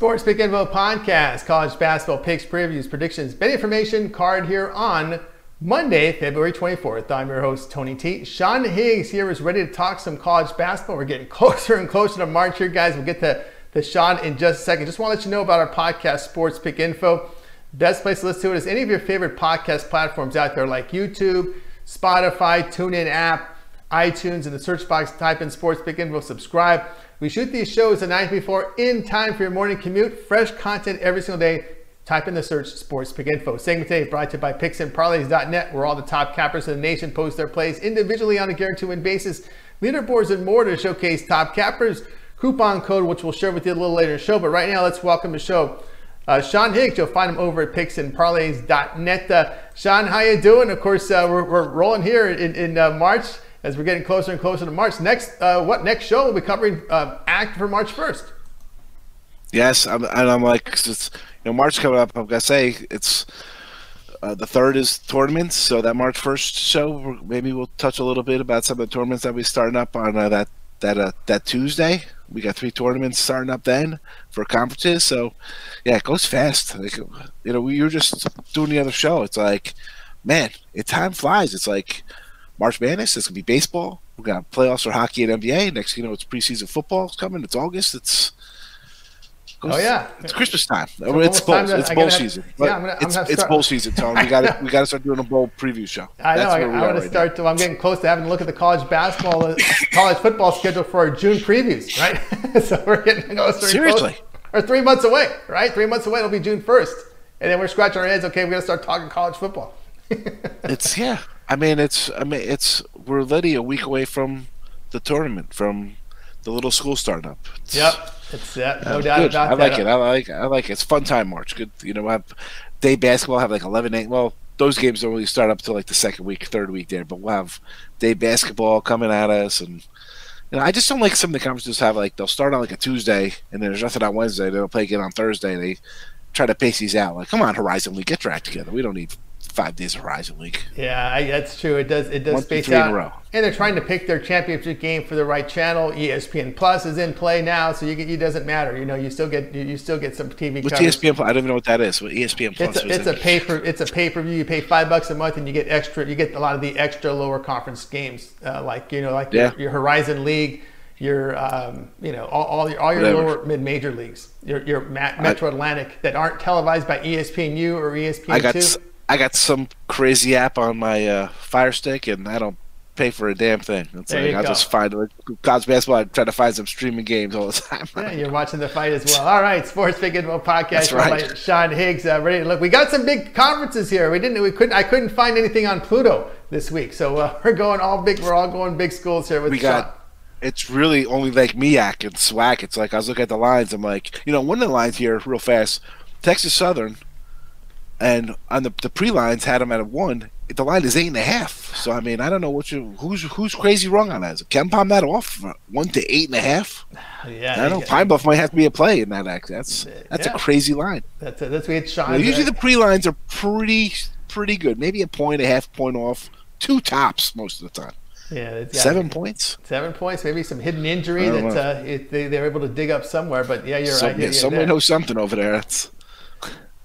Sports Pick Info Podcast, college basketball picks, previews, predictions, bet information card here on Monday, February 24th. I'm your host, Tony T. Sean Higgs here is ready to talk some college basketball. We're getting closer and closer to March here, guys. We'll get to, to Sean in just a second. Just want to let you know about our podcast, Sports Pick Info. Best place to listen to it is any of your favorite podcast platforms out there like YouTube, Spotify, TuneIn app, iTunes. In the search box, type in Sports Pick Info, subscribe. We shoot these shows the night before in time for your morning commute. Fresh content every single day. Type in the search Sports Pick Info. Segment today brought to you by PicksandParlays.net, where all the top cappers in the nation post their plays individually on a guaranteed win basis. Leaderboards and more to showcase top cappers. Coupon code, which we'll share with you a little later in the show. But right now, let's welcome the show. Uh, Sean Higgs, you'll find him over at PicksandParlays.net. Uh, Sean, how you doing? Of course, uh, we're, we're rolling here in, in uh, March as we're getting closer and closer to March. Next, uh, what next show will be covering uh, Act for March 1st? Yes, I'm, and I'm like, it's, you know, March coming up. I'm gonna say it's uh, the third is tournaments, so that March 1st show, maybe we'll touch a little bit about some of the tournaments that we starting up on uh, that that uh, that Tuesday. We got three tournaments starting up then for conferences. So yeah, it goes fast. Like, you know, we were just doing the other show. It's like, man, it time flies. It's like March Madness. It's gonna be baseball. We got playoffs for hockey and NBA. Next, you know, it's preseason football is coming. It's August. It's oh yeah, it's Christmas time. So it's bowl. To, it's bowl have, season. Yeah, I'm gonna, I'm it's, it's bowl season, Tony. We got to we got to start doing a bowl preview show. I know. I, I want to start. Right I'm getting close to having to look at the college basketball, uh, college football schedule for our June previews, right? so we're getting closer. Seriously. Close. Or three months away, right? Three months away, it'll be June 1st, and then we're scratching our heads. Okay, we got to start talking college football. it's yeah. I mean, it's I mean, it's we're literally a week away from the tournament, from the little school startup. It's, yep, it's that. No uh, doubt good. about I like it. I like. I like it. It's fun time March. Good. You know, have day basketball have like 11 8. Well, those games don't really start up until like the second week, third week there. But we'll have day basketball coming at us, and you know, I just don't like some of the conferences have like they'll start on like a Tuesday, and then there's nothing on Wednesday. They'll play again on Thursday. and They try to pace these out. Like, come on, Horizon League, get your act together. We don't need five days of Horizon League. Yeah, I, that's true. It does it does One, space out. And they're trying to pick their championship game for the right channel. ESPN Plus is in play now, so you get, it doesn't matter. You know, you still get you, you still get some TV. What's coverage. ESPN Plus? I don't even know what that is. What ESPN Plus? It's a, it's a pay per it's a pay per view. You pay five bucks a month, and you get extra. You get a lot of the extra lower conference games, uh, like you know, like yeah. your, your Horizon League your um, you know all, all your all your Whatever. lower mid major leagues, your your Metro I, Atlantic that aren't televised by ESPNU or ESPN2. I got I got some crazy app on my uh, Fire Stick, and I don't pay for a damn thing. It's there like I just find like, college basketball. I try to find some streaming games all the time. yeah, you're watching the fight as well. All right, Sports Pick Info podcast right. by Sean Higgs. Uh, ready to look. We got some big conferences here. We didn't. We couldn't. I couldn't find anything on Pluto this week, so uh, we're going all big. We're all going big schools here with we Sean. got. It's really only like MEAC and SWAC. It's like I was looking at the lines. I'm like, you know, one of the lines here, real fast. Texas Southern and on the the pre lines had them at a one. The line is eight and a half. So I mean, I don't know what you who's who's crazy wrong on that. Is KenPom that off one to eight and a half? Yeah, I don't know. Pine Bluff might have to be a play in that act. That's that's yeah. a crazy line. That's a, that's Sean. You know, usually the pre lines are pretty pretty good. Maybe a point, a half point off, two tops most of the time. Yeah, seven points. Seven points, maybe some hidden injury that uh, it, they, they're able to dig up somewhere. But yeah, you're Some, right. Yeah, someone knows something over there. That's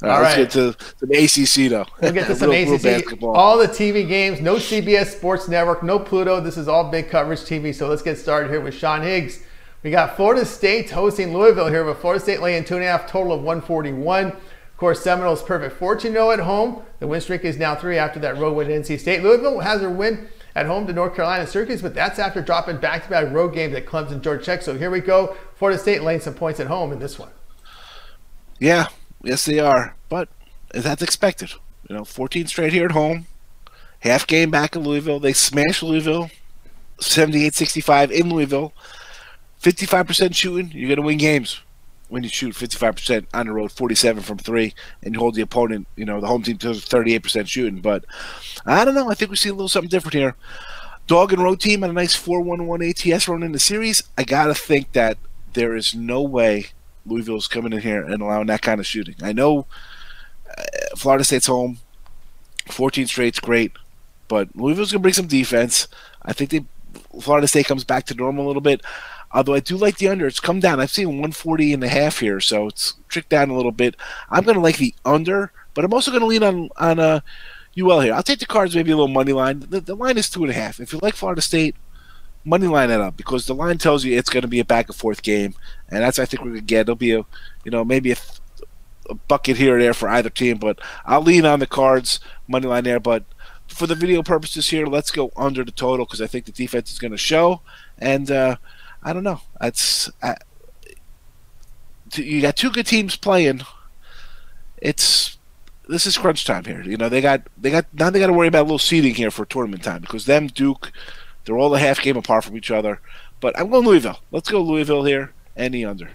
all right, All let's get to the ACC though. We'll get to some real, ACC. Real all the TV games, no CBS Sports Network, no Pluto. This is all big coverage TV. So let's get started here with Sean Higgs. We got Florida State hosting Louisville here, but Florida State laying two and a half, total of 141. Of course, Seminoles perfect 14 0 at home. The win streak is now three after that road win at NC State. Louisville has their win at home to North Carolina Syracuse, but that's after dropping back to back road games at Clemson, Georgia Tech. So here we go. Florida State laying some points at home in this one. Yeah, Yes, they are. But that's expected. You know, 14 straight here at home. Half game back in Louisville. They smashed Louisville 78 65 in Louisville. 55% shooting, you're going to win games when you shoot 55% on the road, 47 from three, and you hold the opponent, you know, the home team to 38% shooting. But I don't know. I think we see a little something different here. Dog and road team on a nice 4 1 1 ATS run in the series. I got to think that there is no way Louisville's coming in here and allowing that kind of shooting. I know uh, Florida State's home, 14 straight's great, but Louisville's going to bring some defense. I think they Florida State comes back to normal a little bit. Although I do like the under, it's come down. I've seen 140 and a half here, so it's tricked down a little bit. I'm going to like the under, but I'm also going to lean on on uh, UL here. I'll take the cards, maybe a little money line. The, the line is two and a half. If you like Florida State, money line it up because the line tells you it's going to be a back and forth game, and that's I think we're going to get. It'll be a, you know, maybe a, a bucket here or there for either team, but I'll lean on the cards money line there. But for the video purposes here, let's go under the total because I think the defense is going to show, and uh, I don't know. That's I, you got two good teams playing. It's this is crunch time here. You know they got they got now they got to worry about a little seeding here for tournament time because them Duke, they're all a half game apart from each other. But I'm going Louisville. Let's go Louisville here. Any under.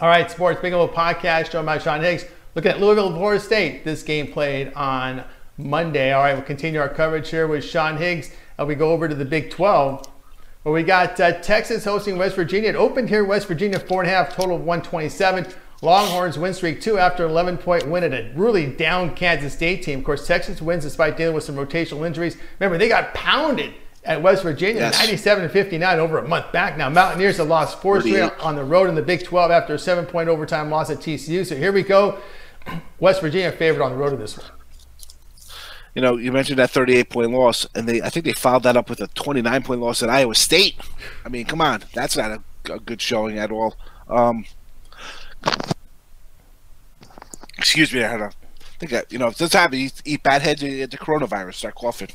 All right, Sports Bingo podcast joined by Sean Higgs. Looking at Louisville, Florida State. This game played on Monday. All right, we'll continue our coverage here with Sean Higgs. Uh, we go over to the Big 12. Well, we got uh, Texas hosting West Virginia. It opened here, West Virginia, four and a half, total of 127. Longhorns win streak two after 11 point win at a really down Kansas State team. Of course, Texas wins despite dealing with some rotational injuries. Remember, they got pounded at West Virginia, yes. 97 and 59 over a month back. Now, Mountaineers have lost four straight on the road in the Big 12 after a seven point overtime loss at TCU. So here we go. West Virginia favored on the road to this one you know, you mentioned that 38 point loss, and they I think they followed that up with a 29 point loss at Iowa State. I mean, come on, that's not a, a good showing at all. Um, excuse me, I had a I think I, you know if this you eat bad heads, you get the coronavirus, start coughing.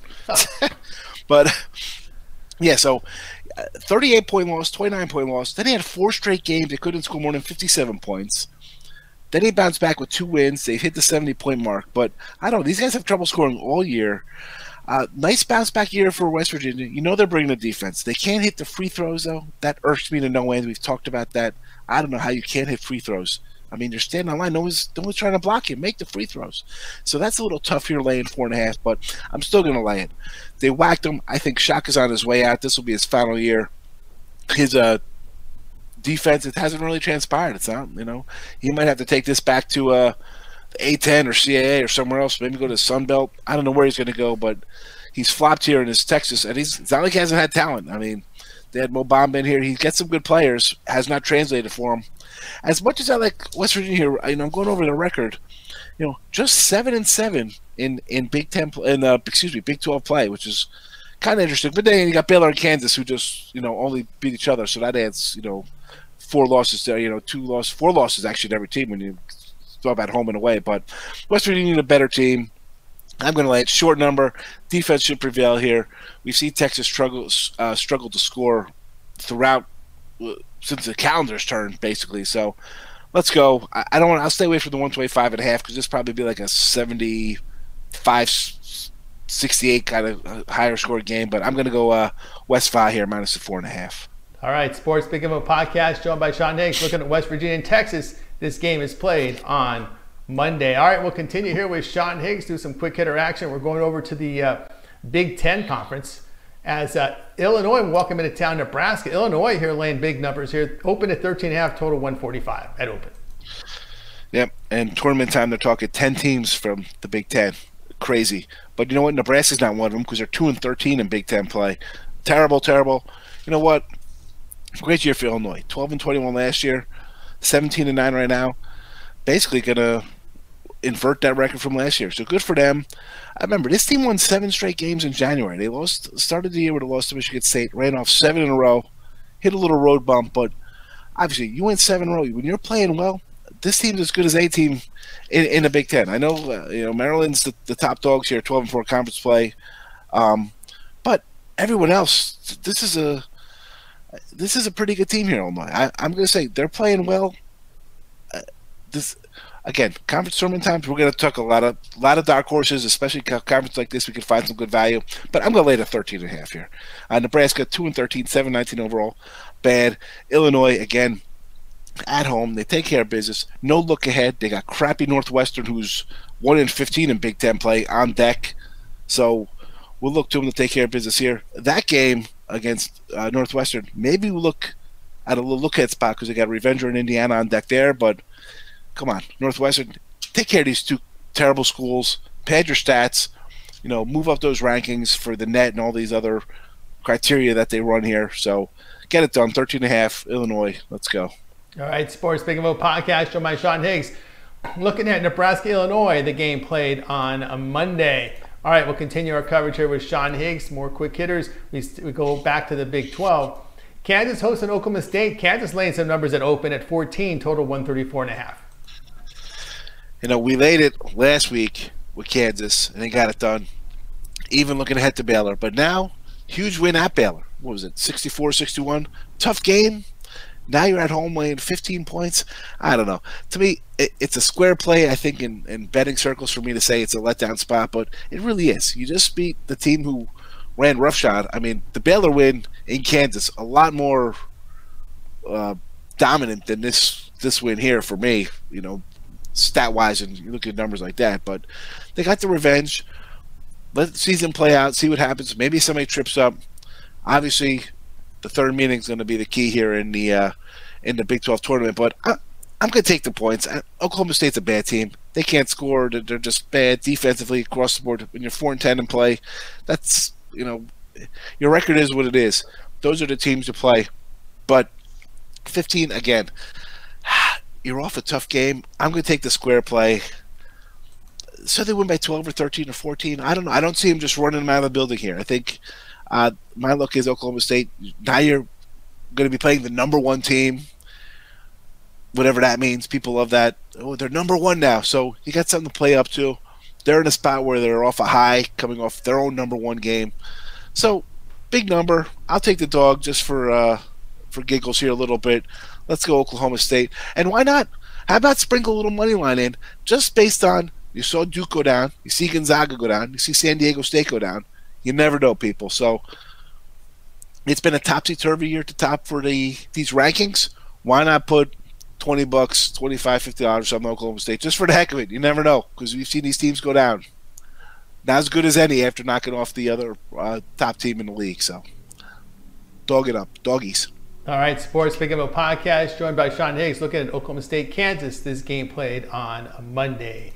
but yeah, so uh, 38 point loss, 29 point loss. Then they had four straight games. They couldn't score more than 57 points. Then they bounced back with two wins. They've hit the 70 point mark, but I don't know. These guys have trouble scoring all year. Uh, nice bounce back year for West Virginia. You know they're bringing the defense. They can't hit the free throws though. That irks me to no end. We've talked about that. I don't know how you can't hit free throws. I mean, you're standing on line. No one's, no one's trying to block you. Make the free throws. So that's a little tough here, laying four and a half. But I'm still going to lay it. They whacked him. I think Shaka is on his way out. This will be his final year. His uh, defense, it hasn't really transpired. It's not, you know, he might have to take this back to uh, A10 or CAA or somewhere else. Maybe go to Sun Belt. I don't know where he's going to go, but he's flopped here in his Texas, and he's it's not like he hasn't had talent. I mean, they had Mo Bamba in here. He gets some good players. Has not translated for him. As much as I like West Virginia here, you know, I'm going over the record. You know, just seven and seven in in Big Ten in uh, excuse me Big Twelve play, which is kind of interesting. But then you got Baylor and Kansas, who just you know only beat each other, so that adds you know four losses there, you know, two losses, four losses actually to every team when you talk about home and away. But West Virginia, a better team. I'm going to lay it short number. Defense should prevail here. We've seen Texas struggle uh, struggle to score throughout uh, since the calendar's turned, basically. So let's go. I, I don't want. I'll stay away from the 125 and a half because this probably be like a 75, 68 kind of uh, higher score game. But I'm going to go uh, West Five here minus the four and a half. All right, Sports Big of a podcast joined by Sean Higgs looking at West Virginia and Texas. This game is played on Monday. All right, we'll continue here with Sean Higgs, do some quick hitter action. We're going over to the uh, Big Ten Conference as uh, Illinois welcome into town Nebraska. Illinois here laying big numbers here. Open at 13 and a half, total 145 at open. Yep, and tournament time, they're talking 10 teams from the Big Ten. Crazy. But you know what? Nebraska's not one of them because they're 2 and 13 in Big Ten play. Terrible, terrible. You know what? Great year for Illinois. 12 and 21 last year, 17 and 9 right now. Basically to invert that record from last year. So good for them. I remember this team won seven straight games in January. They lost started the year with a loss to Michigan State, ran off seven in a row, hit a little road bump, but obviously you win seven in a row. When you're playing well, this team's as good as a team in, in the Big Ten. I know uh, you know Maryland's the, the, top dogs here, 12 and four conference play, um, but everyone else, this is a this is a pretty good team here, Illinois. I, am going to say they're playing well. Uh, this again, conference tournament times, we're going to talk a lot of lot of dark horses, especially conference like this. We can find some good value, but I'm going to lay the 13 and a half here. Uh, Nebraska two and 13, 7 19 overall, bad. Illinois again at home, they take care of business. No look ahead. They got crappy Northwestern, who's one in 15 in Big Ten play on deck. So we'll look to them to take care of business here. That game against uh, Northwestern, maybe we'll look at a little look ahead spot because they got Revenger in Indiana on deck there, but come on, Northwestern, take care of these two terrible schools. Pad your stats. You know, move up those rankings for the net and all these other criteria that they run here. So get it done. 13 and a half, Illinois. Let's go. All right, Sports Big Vote podcast, joined by Sean Higgs. Looking at Nebraska, Illinois, the game played on a Monday. All right, we'll continue our coverage here with Sean Higgs. More quick hitters. We, we go back to the Big 12. Kansas hosts hosting Oklahoma State. Kansas laying some numbers at open at 14, total 134 and a half you know, we laid it last week with Kansas and they got it done, even looking ahead to Baylor. But now, huge win at Baylor. What was it, 64 61? Tough game. Now you're at home laying 15 points. I don't know. To me, it, it's a square play, I think, in, in betting circles for me to say it's a letdown spot, but it really is. You just beat the team who ran roughshod. I mean, the Baylor win in Kansas, a lot more uh, dominant than this this win here for me. You know, stat wise, and you look at numbers like that. But they got the revenge. Let the season play out, see what happens. Maybe somebody trips up. Obviously, the third meeting is going to be the key here in the uh, in the Big 12 tournament. But I, am going to take the points. Oklahoma State's a bad team. They can't score. They're just bad defensively across the board. When you're four and ten in play, that's you know your record is what it is. Those are the teams to play. But 15 again you're off a tough game. I'm going to take the square play. So they win by 12 or 13 or 14. I don't know. I don't see him just running them out of the building here. I think uh, my look is Oklahoma State. Now you're going to be playing the number one team, whatever that means. People love that. Oh, they're number one now. So you got something to play up to. They're in a spot where they're off a high, coming off their own number one game. So big number. I'll take the dog just for uh, for giggles here a little bit. Let's go Oklahoma State. And why not? How about sprinkle a little money line in just based on you saw Duke go down, you see Gonzaga go down, you see San Diego State go down. You never know, people. So it's been a topsy turvy year the top for the these rankings. Why not put 20 bucks, 25, 50 dollars on Oklahoma State just for the heck of it? You never know because we've seen these teams go down. Not as good as any after knocking off the other uh, top team in the league. So dog it up, doggies. All right, Sports Pick Info Podcast, joined by Sean Higgs, looking at Oklahoma State, Kansas. This game played on Monday.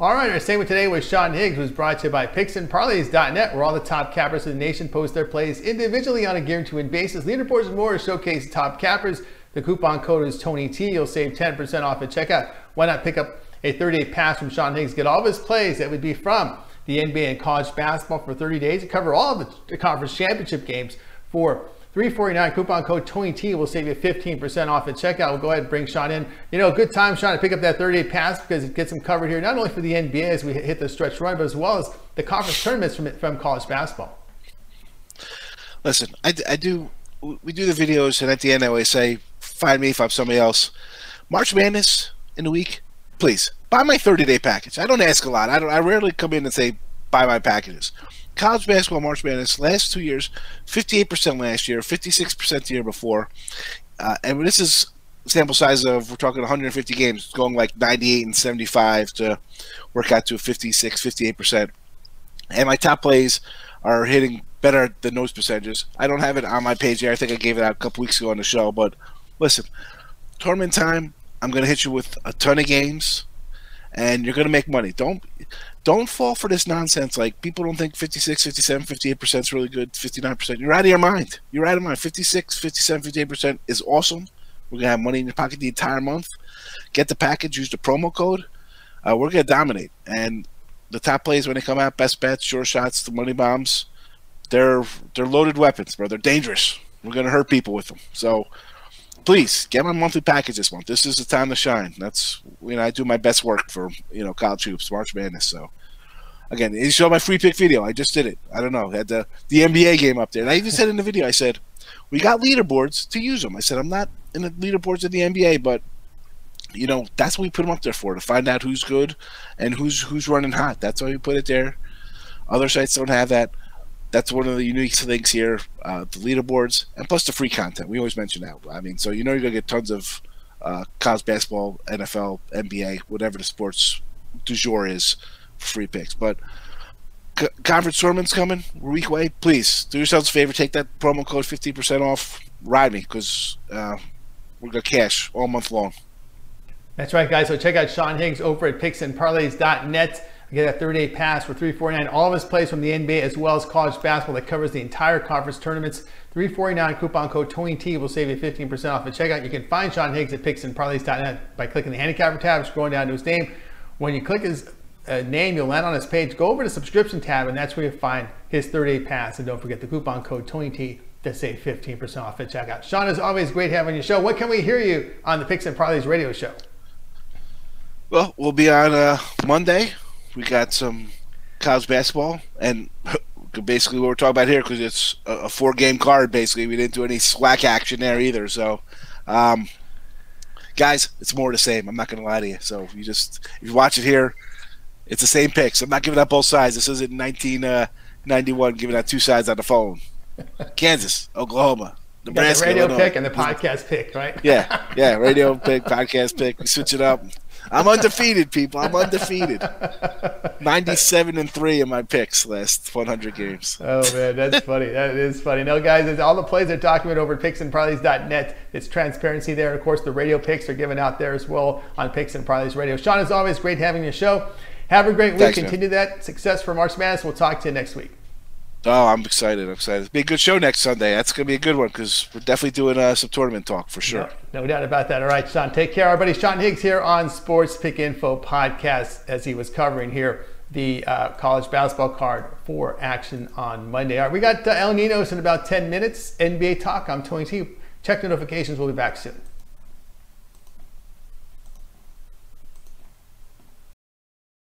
All right, our segment today with Sean Higgs was brought to you by PicksandParlays.net, where all the top cappers in the nation post their plays individually on a guaranteed win basis. Leaderboards and more showcase top cappers. The coupon code is Tony T. You'll save 10% off at checkout. Why not pick up a 30-day pass from Sean Higgs? Get all of his plays that would be from the NBA and college basketball for 30 days. To cover all of the conference championship games for 349 coupon code Tony T will save you 15% off at checkout. We'll go ahead and bring Sean in. You know, good time, Sean, to pick up that 30-day pass because it gets him covered here, not only for the NBA as we hit the stretch run, but as well as the conference tournaments from, from college basketball. Listen, I, I do, we do the videos, and at the end I always say, find me if I'm somebody else. March Madness in a week, please buy my 30-day package. I don't ask a lot. I don't. I rarely come in and say buy my packages college basketball March Madness last two years, 58% last year, 56% the year before. Uh, and this is sample size of, we're talking 150 games, going like 98 and 75 to work out to 56, 58%. And my top plays are hitting better than those percentages. I don't have it on my page here. I think I gave it out a couple weeks ago on the show. But listen, tournament time, I'm going to hit you with a ton of games and you're going to make money. Don't don't fall for this nonsense. Like people don't think 56, 57, 58% is really good. 59%. You're out of your mind. You're out of mind. 56, 57, 58% is awesome. We're going to have money in your pocket the entire month. Get the package, use the promo code. Uh, we're going to dominate. And the top plays when they come out, best bets, sure shots, the money bombs, they're they're loaded weapons, bro. They're dangerous. We're going to hurt people with them. So please get my monthly package this month. This is the time to shine. That's you know I do my best work for you know college hoops, March Madness. So again, you saw my free pick video. I just did it. I don't know. I had the the NBA game up there, and I even said in the video, I said we got leaderboards to use them. I said I'm not in the leaderboards of the NBA, but you know, that's what we put them up there for to find out who's good and who's who's running hot. That's why we put it there. Other sites don't have that. That's one of the unique things here. Uh, the leaderboards and plus the free content. We always mention that. I mean, so you know you're gonna get tons of uh, college basketball, NFL, NBA, whatever the sports du jour is, free picks. But c- conference tournaments coming week away. Please do yourselves a favor. Take that promo code fifteen percent off. Ride me because uh, we're gonna cash all month long. That's right, guys. So check out Sean Higgs over at picksandparlays.net. Get a 30-day pass for 349. All of his plays from the NBA as well as college basketball that covers the entire conference tournaments. 349 coupon code Tony T will save you 15% off at checkout. You can find Sean Higgs at picksandparlays.net by clicking the handicapper tab, scrolling down to his name. When you click his uh, name, you'll land on his page. Go over to the subscription tab, and that's where you'll find his 30-day pass. And don't forget the coupon code Tony T to save 15% off at checkout. Sean, is always great having you show. What can we hear you on the Picks and Parlays radio show? Well, we'll be on uh, Monday. We got some college basketball, and basically what we're talking about here because it's a, a four-game card. Basically, we didn't do any slack action there either. So, um, guys, it's more the same. I'm not going to lie to you. So, you just if you watch it here, it's the same picks. I'm not giving out both sides. This isn't 1991 uh, giving out two sides on the phone. Kansas, Oklahoma, Nebraska, the radio Illinois. pick and the podcast pick, right? Yeah, yeah, radio pick, podcast pick. We switch it up. I'm undefeated, people. I'm undefeated. 97 and 3 in my picks last 100 games. Oh, man, that's funny. That is funny. No, guys, all the plays are documented over at picksandparlays.net. It's transparency there. Of course, the radio picks are given out there as well on Picks and Parlays Radio. Sean, as always, great having your show. Have a great week. Thanks, Continue that success for March Madness. We'll talk to you next week. Oh, I'm excited. I'm excited. It'll be a good show next Sunday. That's going to be a good one because we're definitely doing uh, some tournament talk for sure. No, no, doubt about that. All right, Sean, take care. Everybody, Sean Higgs here on Sports Pick Info Podcast as he was covering here the uh, college basketball card for action on Monday. All right, we got uh, El Ninos in about 10 minutes. NBA talk. I'm Tony T. Check the notifications. We'll be back soon.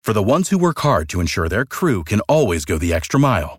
For the ones who work hard to ensure their crew can always go the extra mile,